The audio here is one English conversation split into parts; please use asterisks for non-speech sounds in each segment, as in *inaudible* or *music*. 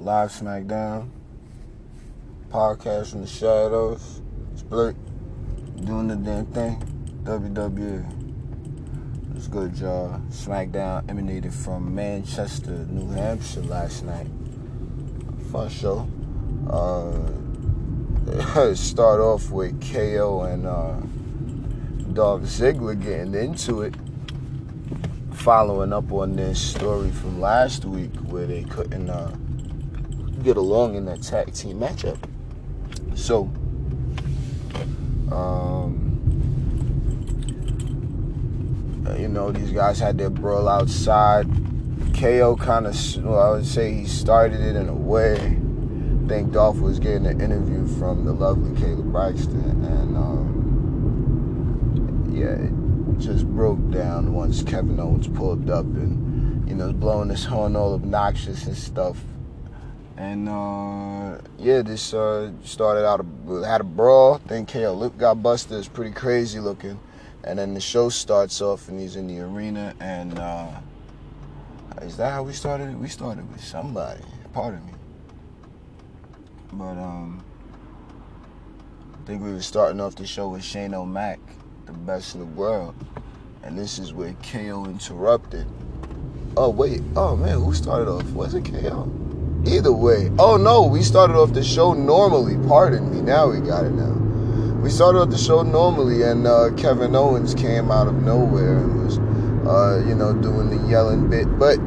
Live SmackDown. Podcast from the shadows. Split. Doing the damn thing. WWE. It's good, y'all. SmackDown emanated from Manchester, New Hampshire last night. Fun show. Uh, *laughs* start off with KO and uh, Dolph Ziggler getting into it following up on this story from last week where they couldn't uh, get along in that tag team matchup. So, um, you know, these guys had their brawl outside. KO kind of, well, I would say he started it in a way. I think Dolph was getting an interview from the lovely Kayla Braxton, and um, yeah, it just broke down once Kevin Owens pulled up and you know blowing his horn all obnoxious and stuff. And uh, yeah, this uh, started out had a brawl. Then KO Lip got busted. It's pretty crazy looking. And then the show starts off and he's in the arena. And uh, is that how we started? We started with somebody. Pardon me. But um, I think we were starting off the show with Shane O'Mac the best in the world. And this is where KO interrupted. Oh, wait. Oh, man, who started off? Was it KO? Either way. Oh, no, we started off the show normally. Pardon me. Now we got it now. We started off the show normally, and uh, Kevin Owens came out of nowhere and was, uh, you know, doing the yelling bit. But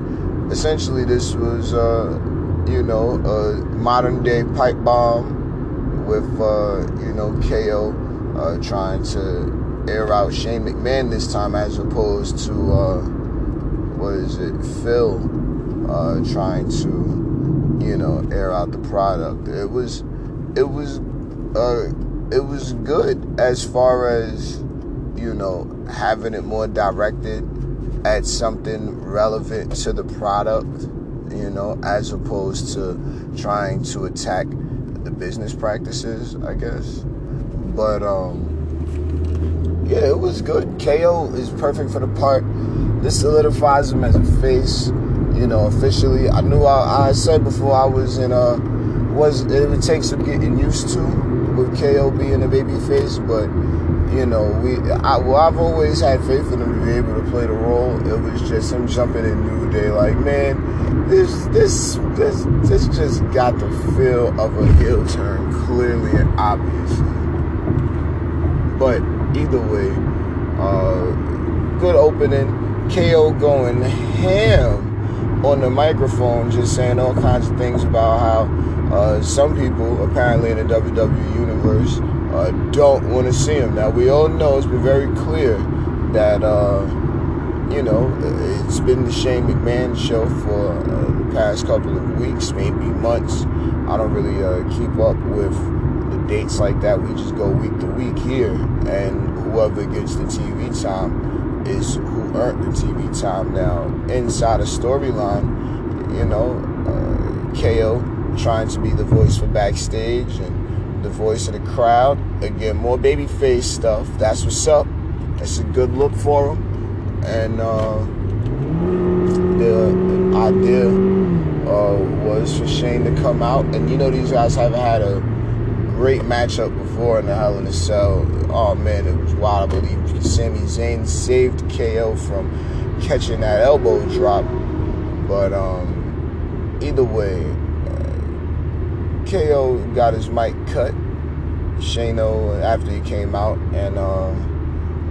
essentially, this was, uh, you know, a modern day pipe bomb with, uh, you know, KO uh, trying to air out Shane McMahon this time as opposed to uh, what is it, Phil trying to you know air out the product. It was it was uh, it was good as far as you know having it more directed at something relevant to the product, you know, as opposed to trying to attack the business practices, I guess. But um yeah, it was good. KO is perfect for the part. This solidifies him as a face, you know, officially. I knew I, I said before I was in a was it would take some getting used to with KO being a baby face, but you know, we I, well, I've always had faith in him to be able to play the role. It was just him jumping in New Day, like man, this this this this just got the feel of a heel turn, clearly and obviously. But either way, uh, good opening. KO going ham on the microphone, just saying all kinds of things about how uh, some people, apparently in the WWE universe, uh, don't want to see him. Now, we all know it's been very clear that, uh, you know, it's been the Shane McMahon show for uh, the past couple of weeks, maybe months. I don't really uh, keep up with the dates like that. We just go week to week here, and whoever gets the TV time is who earned the TV time. Now, inside a storyline, you know, uh, KO trying to be the voice for backstage and the voice of the crowd. Again, more babyface stuff. That's what's up. That's a good look for him. And uh, the idea uh, was for Shane to come out. And you know, these guys haven't had a great matchup before in the Hell in a Cell. Oh man, it was wild. I believe Sami Zayn saved KO from catching that elbow drop. But um, either way, uh, KO got his mic cut. Shano after he came out, and uh,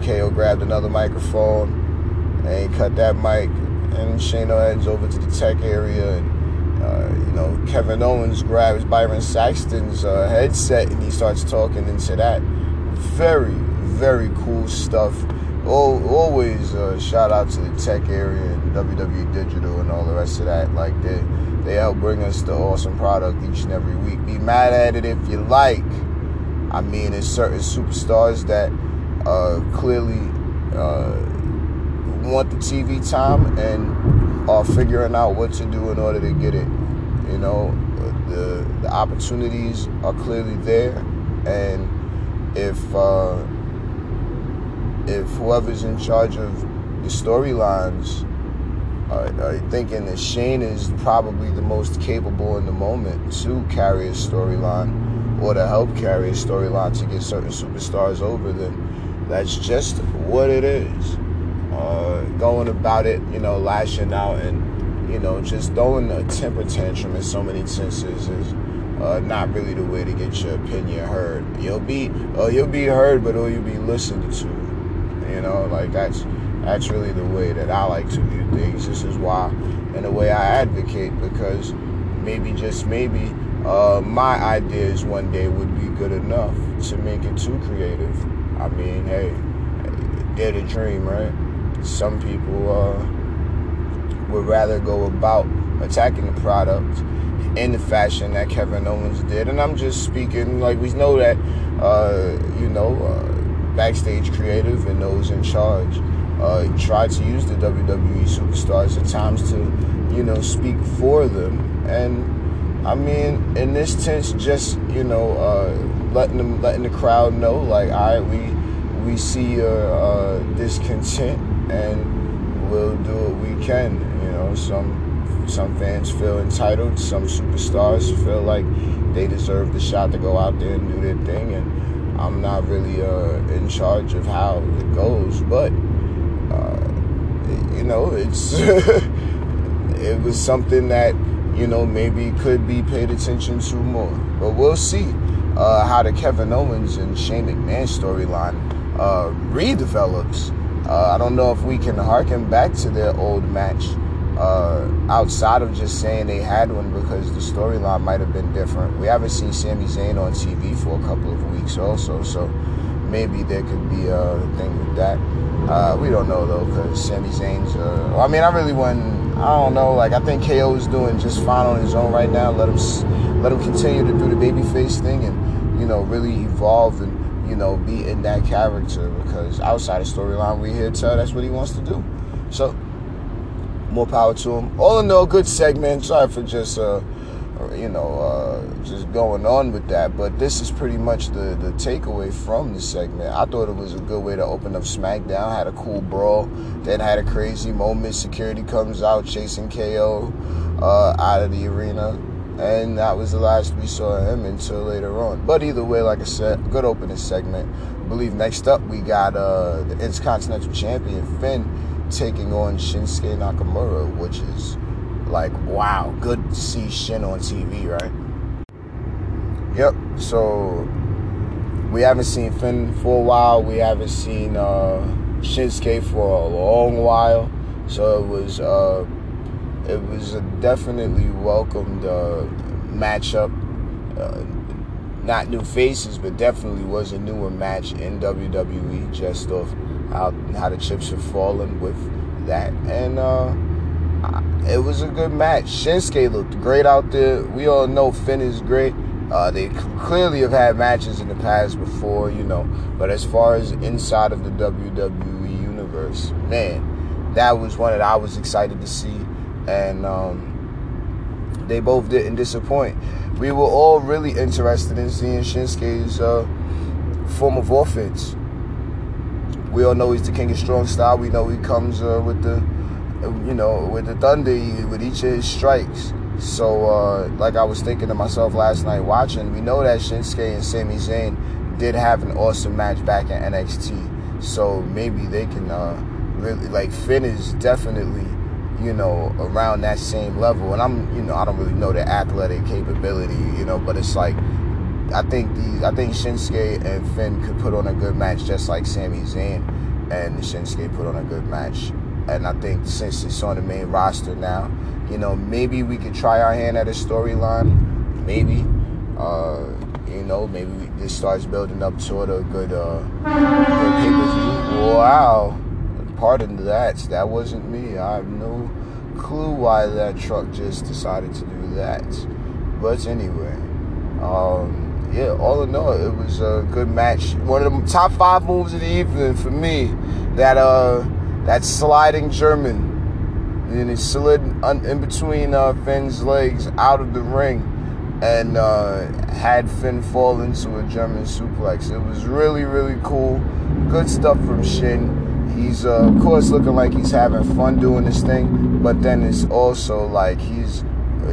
KO grabbed another microphone and cut that mic. And Shano heads over to the tech area and uh, you know, Kevin Owens grabs Byron Saxton's uh, headset and he starts talking into that. Very, very cool stuff. always uh, shout out to the tech area and WWE Digital and all the rest of that. Like they, they help bring us the awesome product each and every week. Be mad at it if you like. I mean, there's certain superstars that uh, clearly uh, want the TV time and are figuring out what to do in order to get it. You know, the the opportunities are clearly there, and if uh, if whoever's in charge of the storylines uh, thinking that Shane is probably the most capable in the moment to carry a storyline or to help carry a storyline to get certain superstars over, then that's just what it is. Uh, going about it, you know, lashing out and, you know, just throwing a temper tantrum in so many senses is uh, not really the way to get your opinion heard. You'll be, uh, you'll be heard, but you'll be listened to. You know, like that's that's really the way that I like to view things. This is why, in a way, I advocate because maybe just maybe uh, my ideas one day would be good enough to make it too creative. I mean, hey, to dream, right? Some people uh, would rather go about attacking the product in the fashion that Kevin Owens did, and I'm just speaking like we know that, uh, you know, uh, backstage creative and those in charge uh, tried to use the WWE superstars at times to, you know, speak for them. And I mean, in this sense, just you know, uh, letting them, letting the crowd know, like, all right, we we see your uh, discontent, and we'll do what we can. You know, some some fans feel entitled. Some superstars feel like they deserve the shot to go out there and do their thing. And I'm not really uh, in charge of how it goes, but you know, it's *laughs* it was something that you know maybe could be paid attention to more. But we'll see uh, how the Kevin Owens and Shane McMahon storyline uh, redevelops. Uh, I don't know if we can harken back to their old match uh, outside of just saying they had one because the storyline might have been different. We haven't seen Sami Zayn on TV for a couple of weeks also, so maybe there could be a thing with that. Uh, we don't know though, because Sami Zayn's. Uh, I mean, I really wouldn't. I don't know. Like, I think KO is doing just fine on his own right now. Let him, let him continue to do the babyface thing, and you know, really evolve and you know, be in that character. Because outside the storyline, we here tell that's what he wants to do. So, more power to him. All in all, good segment. Sorry for just. Uh, you know, uh, just going on with that. But this is pretty much the, the takeaway from the segment. I thought it was a good way to open up SmackDown. Had a cool brawl, then had a crazy moment. Security comes out chasing KO uh, out of the arena. And that was the last we saw of him until later on. But either way, like I said, good opening segment. I believe next up we got uh, the Intercontinental Champion Finn taking on Shinsuke Nakamura, which is like, wow, good to see Shin on TV, right? Yep. So we haven't seen Finn for a while. We haven't seen uh, Shinsuke for a long while. So it was uh, it was a definitely welcomed uh, matchup. Uh, not new faces, but definitely was a newer match in WWE. Just off how how the chips have fallen with that, and uh, it was a good match. Shinsuke looked great out there. We all know Finn is great. Uh, they clearly have had matches in the past before, you know. But as far as inside of the WWE universe, man, that was one that I was excited to see, and um, they both didn't disappoint. We were all really interested in seeing Shinsuke's uh, form of offense. We all know he's the king of strong style. We know he comes uh, with the you know, with the Thunder, with each of his strikes. So, uh, like I was thinking to myself last night watching, we know that Shinsuke and Sami Zayn did have an awesome match back in NXT. So maybe they can uh, really, like, Finn is definitely, you know, around that same level. And I'm, you know, I don't really know the athletic capability, you know, but it's like, I think these, I think Shinsuke and Finn could put on a good match just like Sami Zayn and Shinsuke put on a good match and I think since it's on the main roster now, you know, maybe we could try our hand at a storyline. Maybe, uh, you know, maybe this starts building up toward a good, uh, good pay per Wow, pardon that. That wasn't me. I have no clue why that truck just decided to do that. But anyway, um, yeah, all in all, it was a good match. One of the top five moves of the evening for me. That uh that sliding German. And he slid in between uh, Finn's legs out of the ring and uh, had Finn fall into a German suplex. It was really, really cool. Good stuff from Shin. He's uh, of course looking like he's having fun doing this thing, but then it's also like he's,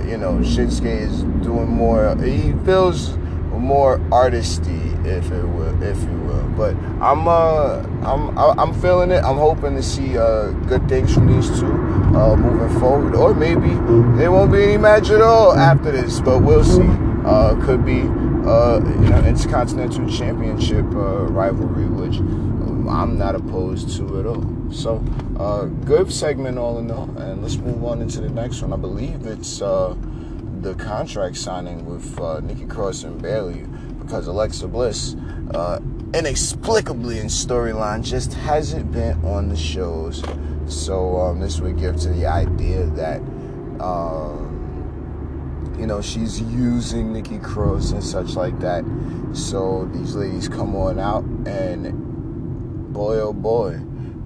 you know, Shinsuke is doing more. He feels more artisty, if it will, if you will. But I'm uh, I'm I'm feeling it. I'm hoping to see uh, good things from these two uh, moving forward, or maybe there won't be any match at all after this. But we'll see. Uh, could be uh, you know intercontinental championship uh, rivalry, which I'm not opposed to at all. So, uh, good segment all in all, and let's move on into the next one. I believe it's uh, the contract signing with uh, Nikki Cross and Bayley because Alexa Bliss, uh, inexplicably in storyline, just hasn't been on the shows. So um, this would give to the idea that. Um, you know, she's using Nikki Cross and such like that. So these ladies come on out and boy, oh boy,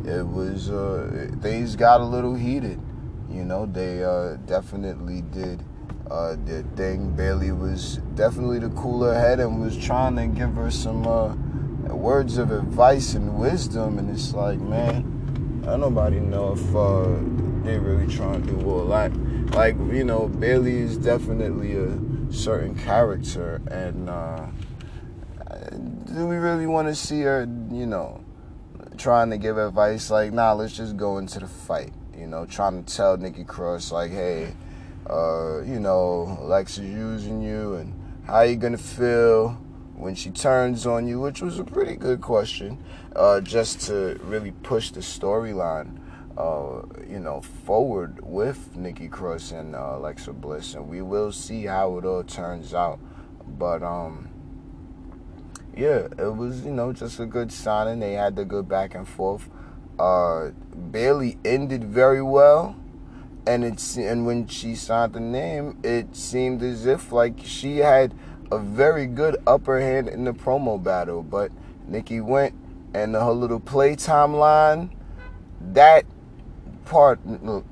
it was uh, things got a little heated. You know, they uh, definitely did uh, thing. Bayley was definitely the cooler head and was trying to give her some uh, words of advice and wisdom. And it's like, man, I nobody know if uh, they really trying to do all that. Like, you know, Bayley is definitely a certain character, and uh, do we really want to see her, you know? Trying to give advice like, nah, let's just go into the fight. You know, trying to tell Nikki Cross like, hey, uh, you know, Alexa's using you, and how you gonna feel when she turns on you? Which was a pretty good question, uh, just to really push the storyline, uh, you know, forward with Nikki Cross and uh, Alexa Bliss, and we will see how it all turns out. But um, yeah, it was you know just a good signing. They had the good back and forth. Uh, Bayley ended very well, and it's and when she signed the name, it seemed as if like she had a very good upper hand in the promo battle. But Nikki went and her little play timeline, that part.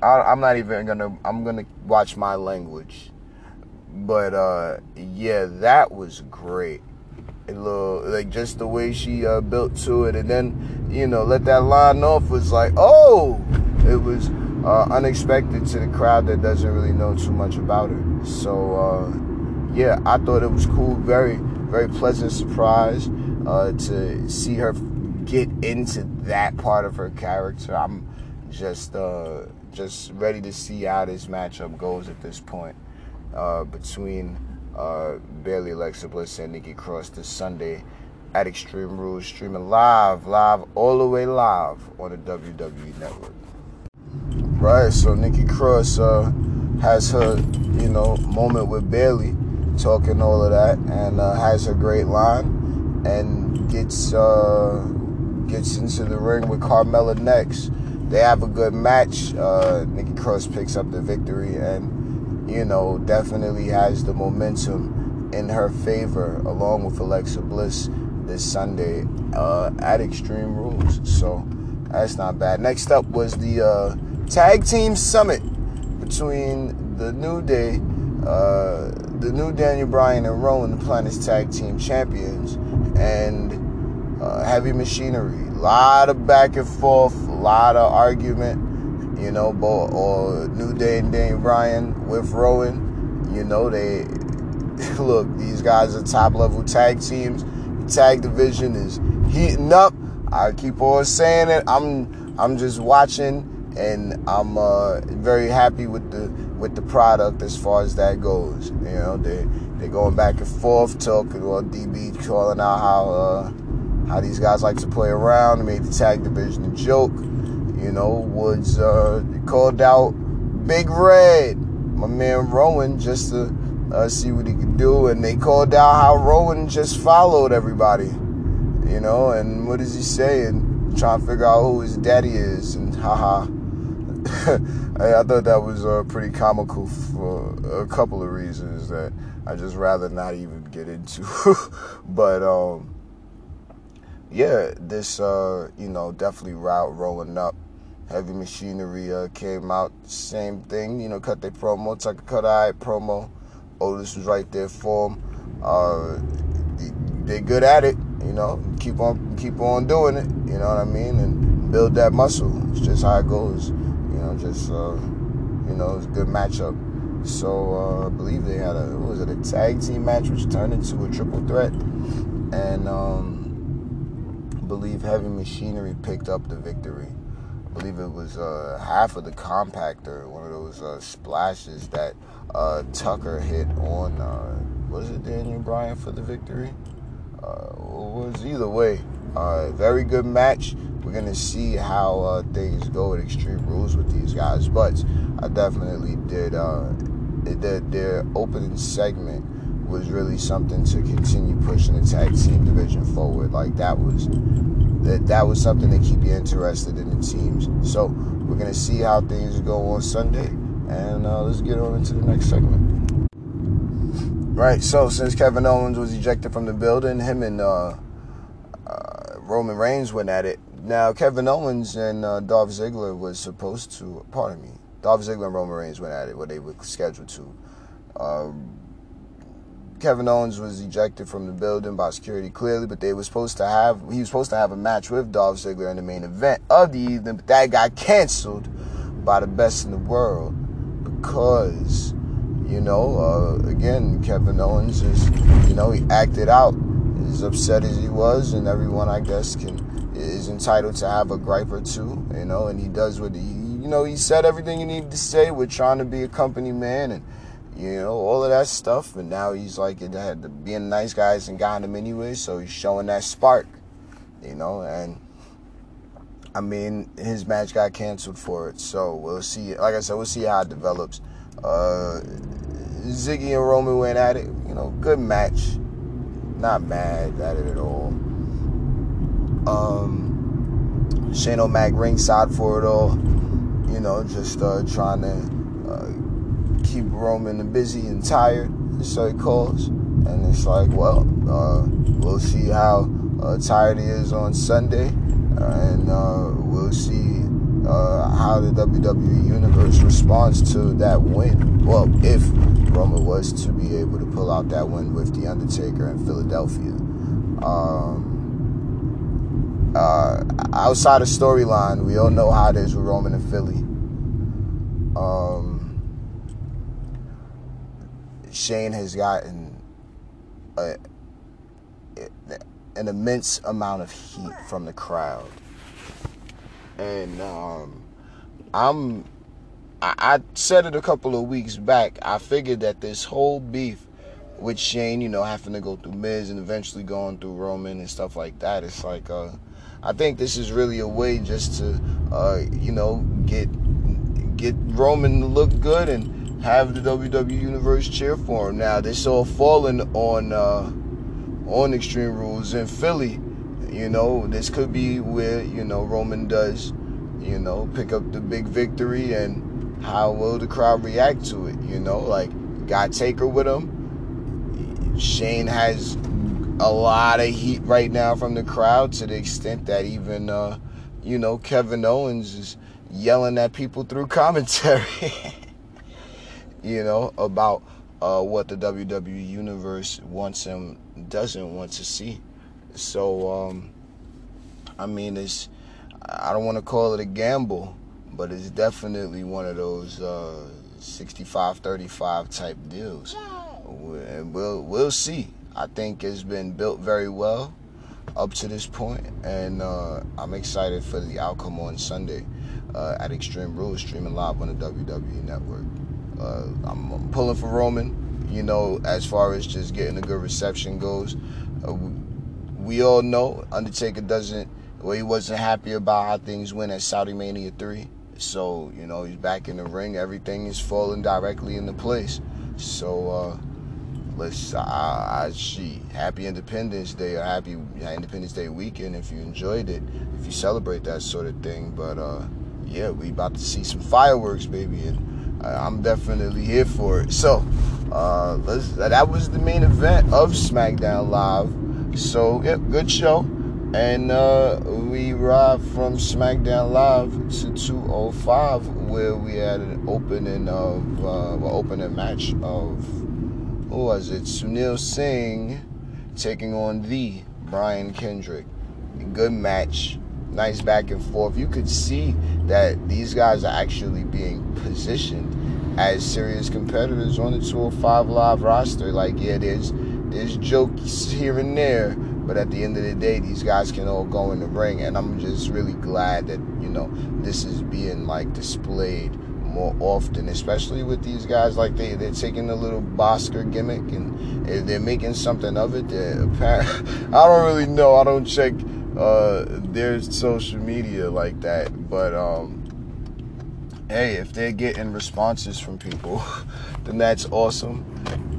I, am not even gonna. I'm gonna watch my language. But uh, yeah, that was great little like just the way she uh, built to it, and then you know let that line off was like, oh, it was uh, unexpected to the crowd that doesn't really know too much about her. So uh, yeah, I thought it was cool, very very pleasant surprise uh, to see her get into that part of her character. I'm just uh, just ready to see how this matchup goes at this point uh, between uh, Bayley Alexa Bliss and Nikki Cross this Sunday at Extreme Rules, streaming live, live, all the way live on the WWE Network. Right, so Nikki Cross uh, has her, you know, moment with Bayley, talking all of that, and uh, has a great line, and gets uh, gets into the ring with Carmella next. They have a good match. Uh, Nikki Cross picks up the victory, and you know, definitely has the momentum in her favor, along with Alexa Bliss this Sunday uh, at Extreme Rules. So that's not bad. Next up was the uh, Tag Team Summit between the New Day, uh, the new Daniel Bryan and Rowan, the Planet's Tag Team Champions, and uh, Heavy Machinery. A lot of back and forth, a lot of argument you know, both or New Day and Daniel Bryan with Rowan. You know, they *laughs* look, these guys are top level tag teams. The tag division is heating up. I keep on saying it. I'm I'm just watching and I'm uh, very happy with the with the product as far as that goes. You know, they they're going back and forth, talking. Well, DB calling out how uh, how these guys like to play around. Made the tag division a joke. You know, was uh, called out Big Red, my man Rowan, just to uh, see what he could do. And they called out how Rowan just followed everybody. You know, and what does he say? And trying to figure out who his daddy is. And haha. *laughs* I thought that was uh, pretty comical for a couple of reasons that I just rather not even get into. *laughs* but um, yeah, this uh, you know definitely route rolling up Heavy Machinery uh, came out, same thing, you know, cut their promo, a cut eye promo. Otis was right there for them. Uh, they're good at it, you know. Keep on, keep on doing it. You know what I mean? And build that muscle. It's just how it goes. You know, just uh, you know, it's a good matchup. So uh, I believe they had a what was it a tag team match which turned into a triple threat, and um, I believe Heavy Machinery picked up the victory. I believe it was uh, half of the compactor, one of those uh, splashes that uh, Tucker hit on. Uh, was it Daniel Bryan for the victory? Uh, was either way. Uh, very good match. We're gonna see how things go at Extreme Rules with these guys, but I definitely did. Their, their opening segment was really something to continue pushing the tag team division forward. Like that was that that was something to keep you interested in the teams. So we're gonna see how things go on Sunday, and uh, let's get on into the next segment. Right. So since Kevin Owens was ejected from the building, him and uh, uh, Roman Reigns went at it. Now Kevin Owens and uh, Dolph Ziggler was supposed to. Pardon me. Dolph Ziggler and Roman Reigns went at it. What they were scheduled to. Kevin Owens was ejected from the building by security clearly, but they were supposed to have he was supposed to have a match with Dolph Ziggler in the main event of the evening, but that got canceled by the best in the world because you know, uh, again, Kevin Owens is, you know, he acted out as upset as he was, and everyone, I guess, can is entitled to have a gripe or two, you know, and he does what he, you know, he said everything he needed to say. We're trying to be a company man, and you know, all of that stuff. And now he's like, it had to, being nice guys and got him anyway, so he's showing that spark, you know, and. I mean, his match got canceled for it, so we'll see. Like I said, we'll see how it develops. Uh, Ziggy and Roman went at it. You know, good match. Not mad at it at all. Um, Shane O'Mac ringside for it all. You know, just uh, trying to uh, keep Roman busy and tired, so he calls. And it's like, well, uh, we'll see how uh, tired he is on Sunday, and uh, we'll see uh, how the WWE Universe responds to that win. Well, if Roman was to be able to pull out that win with The Undertaker in Philadelphia. Um, uh, outside of storyline, we all know how it is with Roman and Philly. Um, Shane has gotten a, an immense amount of heat from the crowd and um, I'm I, I said it a couple of weeks back. I figured that this whole beef with Shane, you know, having to go through Miz and eventually going through Roman and stuff like that, it's like uh, I think this is really a way just to uh, you know get get Roman to look good and have the WWE Universe cheer for him. Now they saw falling on uh, on Extreme Rules in Philly you know, this could be where, you know, Roman does, you know, pick up the big victory and how will the crowd react to it, you know? Like, got Taker with him. Shane has a lot of heat right now from the crowd to the extent that even, uh, you know, Kevin Owens is yelling at people through *laughs* commentary, you know, about uh, what the WWE Universe wants and doesn't want to see. So, um, I mean, it's I don't want to call it a gamble, but it's definitely one of those uh, 65-35 type deals. And we'll we'll see. I think it's been built very well up to this point, and uh, I'm excited for the outcome on Sunday uh, at Extreme Rules, streaming live on the WWE Network. Uh, I'm, I'm, pulling for Roman. You know, as far as just getting a good reception goes, uh, we all know Undertaker doesn't, well, he wasn't happy about how things went at Saudi Mania 3. So, you know, he's back in the ring. Everything is falling directly into place. So, uh, let's, I, I, she, happy Independence Day or happy Independence Day weekend if you enjoyed it, if you celebrate that sort of thing. But, uh, yeah, we about to see some fireworks, baby. And I'm definitely here for it. So, uh, that was the main event of SmackDown Live. So, yep, good show. And uh, we arrived from SmackDown Live to 205, where we had an opening of, uh, well, opening match of, who was it? Sunil Singh taking on the Brian Kendrick. Good match. Nice back and forth. You could see that these guys are actually being positioned as serious competitors on the 205 Live roster. Like, yeah, there's there's jokes here and there, but at the end of the day, these guys can all go in the ring, and I'm just really glad that you know this is being like displayed more often, especially with these guys. Like they they're taking the little Bosker gimmick and they're making something of it. *laughs* I don't really know. I don't check uh, their social media like that, but um, hey, if they're getting responses from people, *laughs* then that's awesome.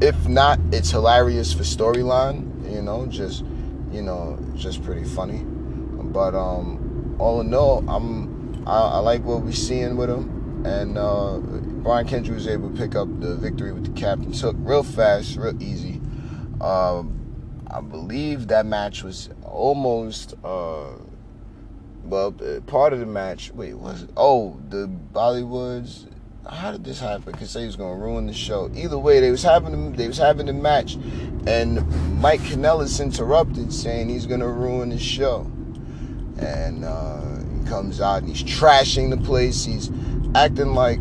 If not, it's hilarious for storyline. You know, just you know, just pretty funny. But um, all in all, I'm I, I like what we're seeing with him, and uh, Brian Kendrick was able to pick up the victory with the captain's hook real fast, real easy. Uh, I believe that match was almost. Uh, well, part of the match. Wait, was it? Oh, the Bollywoods. How did this happen? Because they was gonna ruin the show. Either way, they was having they was having the match, and Mike Kanellis interrupted, saying he's gonna ruin the show. And uh, he comes out and he's trashing the place. He's acting like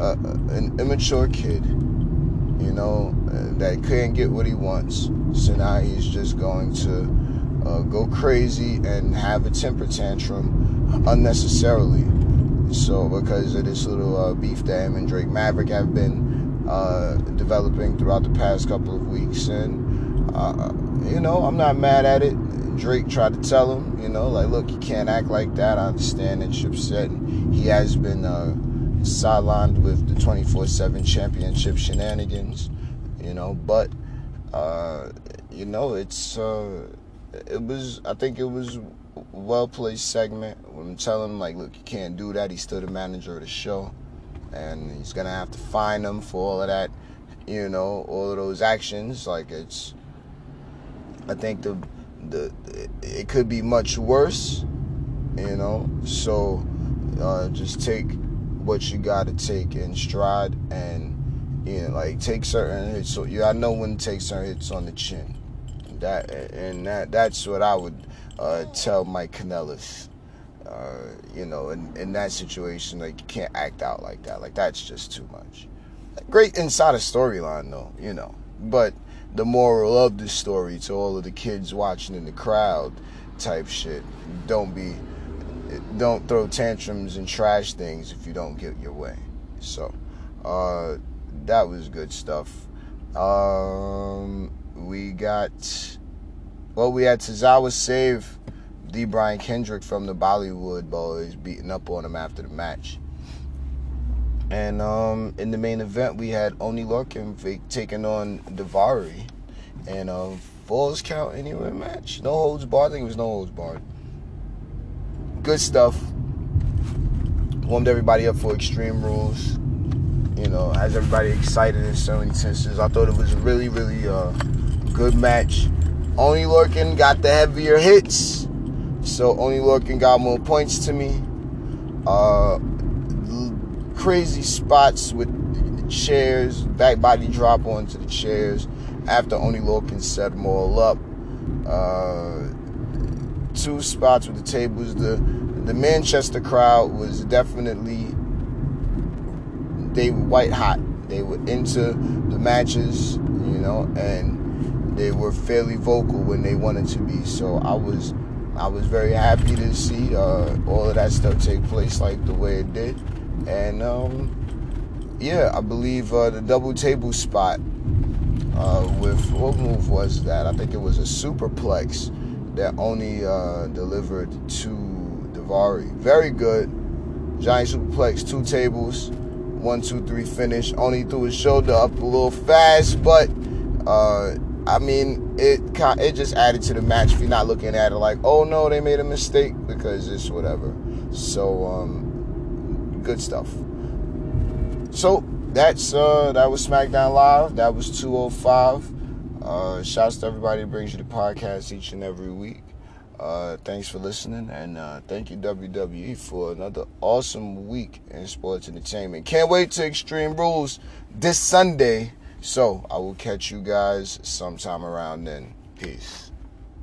an immature kid, you know, uh, that couldn't get what he wants. So now he's just going to uh, go crazy and have a temper tantrum unnecessarily. So because of this little uh, beef that him and Drake Maverick have been uh, developing throughout the past couple of weeks, and uh, you know I'm not mad at it. Drake tried to tell him, you know, like look, you can't act like that. I understand that you're upset. He has been uh, sidelined with the 24/7 championship shenanigans, you know, but uh, you know it's it was I think it was well placed segment. I'm telling him like, look, you can't do that. He's still the manager of the show, and he's gonna have to fine him for all of that. You know, all of those actions. Like it's, I think the the it could be much worse. You know, so uh, just take what you got to take in stride and know, like take certain hits. So yeah, I know when to take certain hits on the chin that and that that's what I would uh, tell Mike Kanellis. Uh, you know, in, in that situation, like you can't act out like that. Like that's just too much. Great inside a storyline though, you know. But the moral of the story to all of the kids watching in the crowd type shit. Don't be don't throw tantrums and trash things if you don't get your way. So, uh, that was good stuff. Um, we got well, we had Tozawa save D. Brian Kendrick from the Bollywood boys, beating up on him after the match. And um, in the main event, we had Oni Lorcan taking on Daivari and a Falls Count Anywhere match. No holds barred. I think it was no holds barred. Good stuff. Warmed everybody up for Extreme Rules. You know, has everybody excited in so many senses. I thought it was really, really uh, good match. Oni Lorcan got the heavier hits, so Oni Lorcan got more points to me. Uh, crazy spots with the chairs, back body drop onto the chairs after Oni Lorcan set them all up. Uh, two spots with the tables. The the Manchester crowd was definitely they were white hot. They were into the matches, you know, and they were fairly vocal when they wanted to be. So I was I was very happy to see uh, all of that stuff take place like the way it did, and um, yeah, I believe uh, the double table spot uh, with what move was that? I think it was a superplex that Oni uh, delivered to Daivari. Very good, giant superplex, two tables, one, two, three finish. Only threw his shoulder up a little fast, but uh, I mean, it it just added to the match if you're not looking at it like, oh no, they made a mistake because it's whatever. So, um, good stuff. So that's uh, that was SmackDown Live. That was 205. Uh, shouts to everybody who brings you the podcast each and every week. Uh, thanks for listening, and uh, thank you WWE for another awesome week in sports entertainment. Can't wait to Extreme Rules this Sunday. So I will catch you guys sometime around then. Peace.